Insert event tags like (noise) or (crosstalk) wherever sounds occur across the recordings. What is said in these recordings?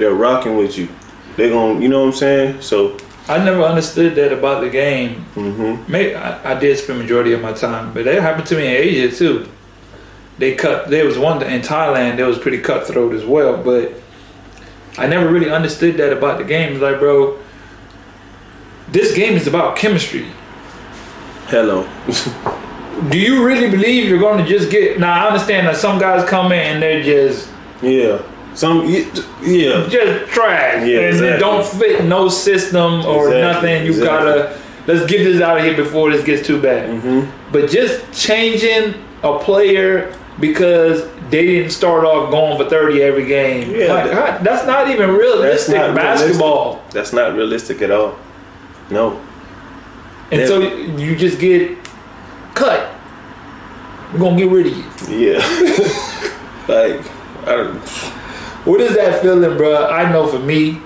they're rocking with you. They're gonna, you know what I'm saying? So, I never understood that about the game. mm-hmm. Maybe I, I did spend majority of my time, but that happened to me in Asia too. They cut. There was one in Thailand. That was pretty cutthroat as well, but I never really understood that about the game. It's like, bro, this game is about chemistry. hello. Do you really believe you're going to just get? Now I understand that some guys come in and they're just yeah. Some, yeah. just trash Yeah, exactly. don't fit no system or Exactly, nothing. You exactly. gotta let's get this out of here before this gets too bad. Mm-hmm. But just changing a player because they didn't start off going for 30 every game. Yeah, Like, that- that's not even realistic not basketball. That's not realistic at all. No. And Yeah. so you just get cut. We're to get rid of you. Yeah. (laughs) like, I don't. What is that feeling, bro? I know for me,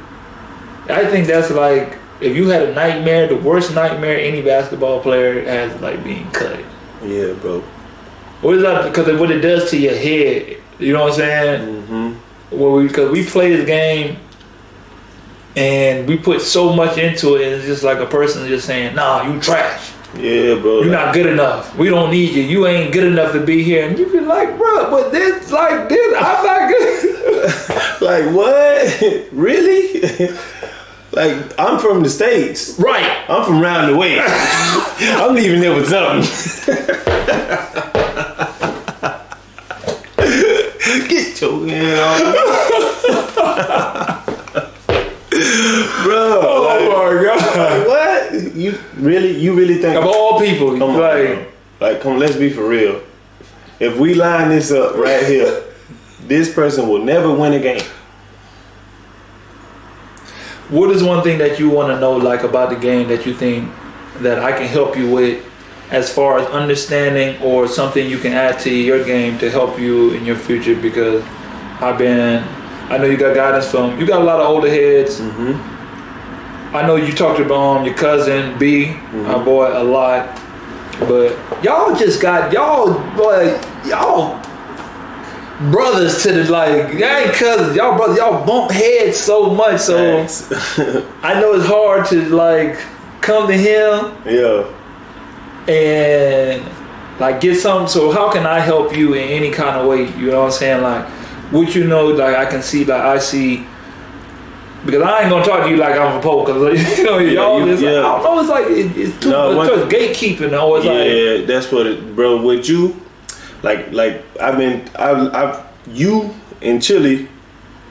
I think that's like if you had a nightmare, the worst nightmare any basketball player has, like being cut. Yeah, bro. What is that? Because of what it does to your head. You know what I'm saying? Mm-hmm. Well, we because we play this game and we put so much into it, and it's just like a person just saying, "Nah, you trash. Yeah, bro. You're not good enough. We don't need you. You ain't good enough to be here." And you be like, "Bro, but this, like this, I'm not good." Like, what? (laughs) really? (laughs) like, I'm from the States. right? I'm from round the way. (laughs) I'm leaving there with something. Get your hand off. Bro, Oh my god! what? You really, you really think? Of all people, Come on, like bro. like, come. Let's be for real. If we line this up right here, this person will never win a game. What is one thing that you want to know, like about the game, that you think that I can help you with, as far as understanding, or something you can add to your game to help you in your future? Because I've been, I know you got guidance from, you got a lot of older heads. Mm-hmm. I know you talked about um, your cousin B, my boy, a lot, but y'all just got y'all, boy, y'all brothers to the like, y'all ain't cousins, y'all brothers, y'all bump heads so much, so. I know it's hard to like come to him yeah. and like get something. So how can I help you in any kind of way? You know what I'm saying? Like, what you know? Like I can see, like I see. Because I ain't gonna talk to you like I'm a pope, because (laughs) you know y'all you- like, yeah. I don't know. It's like it, it's too No, much gatekeeping. Though it's like yeah, that's what it, bro. Would you, like, like I've been, I've, I've, you in Chile,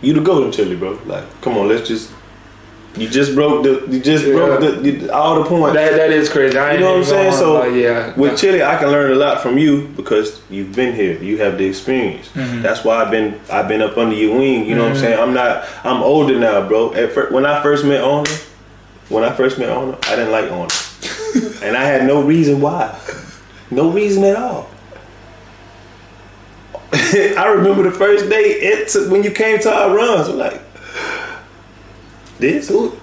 you the golden in Chile, bro. Like, come on, let's just, you just broke the, you just Yeah. broke the, the all the points. that. That is crazy. I You know what I'm saying? So, yeah, With Chile, I can learn a lot from you because you've been here. You have the experience. Mm-hmm. That's why I've been I've been up under your wing. You know what I'm saying? I'm not. I'm older now, bro. At fir- when I first met Arnold, when I first met Arnold, I didn't like Arnold, (laughs) and I had no reason why. No reason at all. (laughs) I remember the first day it took, when you came to our runs. I'm like, this who?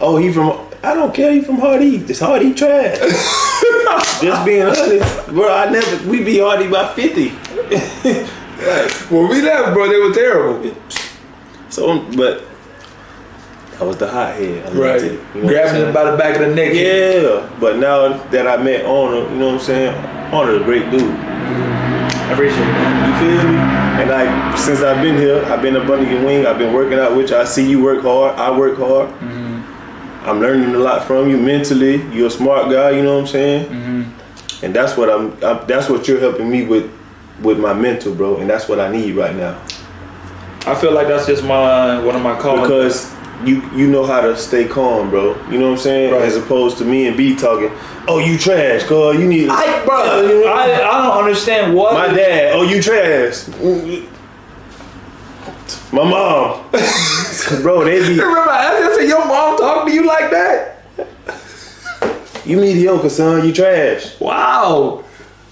Oh, he from. I don't care. He from Hardee. This Hardee trash. (laughs) Just being honest, bro. I never. We be Hardee by fifty. like, (laughs) when we left, bro, they were terrible. so, but I was the hot head. Right, it. You know grabbing him by the back of the neck. Yeah, but now that I met Arnold, you know what I'm saying? Arnold's a great dude. I appreciate that. You feel me? And like since I've been here, I've been a your wing. I've been working out with you. I see you work hard. I work hard. Mm-hmm. I'm learning a lot from you mentally. You're a smart guy. You know what I'm saying? Mm-hmm. And that's what I'm, I'm. That's what you're helping me with, with my mental, bro. And that's what I need right now I feel like that's just my one of my calls. because you you know how to stay calm, bro. You know what I'm saying? Right. As opposed to me and B talking. Oh, you trash, cuz you need. I, bro, you know? I, I don't understand what. My dad, oh you trash. My mom, (laughs) bro, they be (laughs) Remember, I said, your mom talking to you like that? you mediocre, son. You trash, Wow.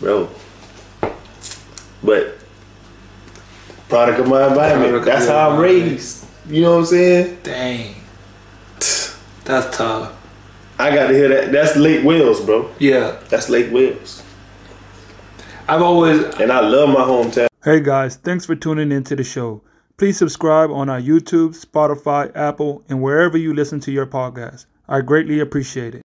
bro. But product of my environment. Product That's how I'm environment. raised. You know what I'm saying? Dang. That's tough. I got to hear that. That's Lake Wales, bro. Yeah. That's Lake Wales, I've always. and I love my hometown. Hey guys, thanks for tuning into the show. Please subscribe on our YouTube, Spotify, Apple, and wherever you listen to your podcast. I greatly appreciate it.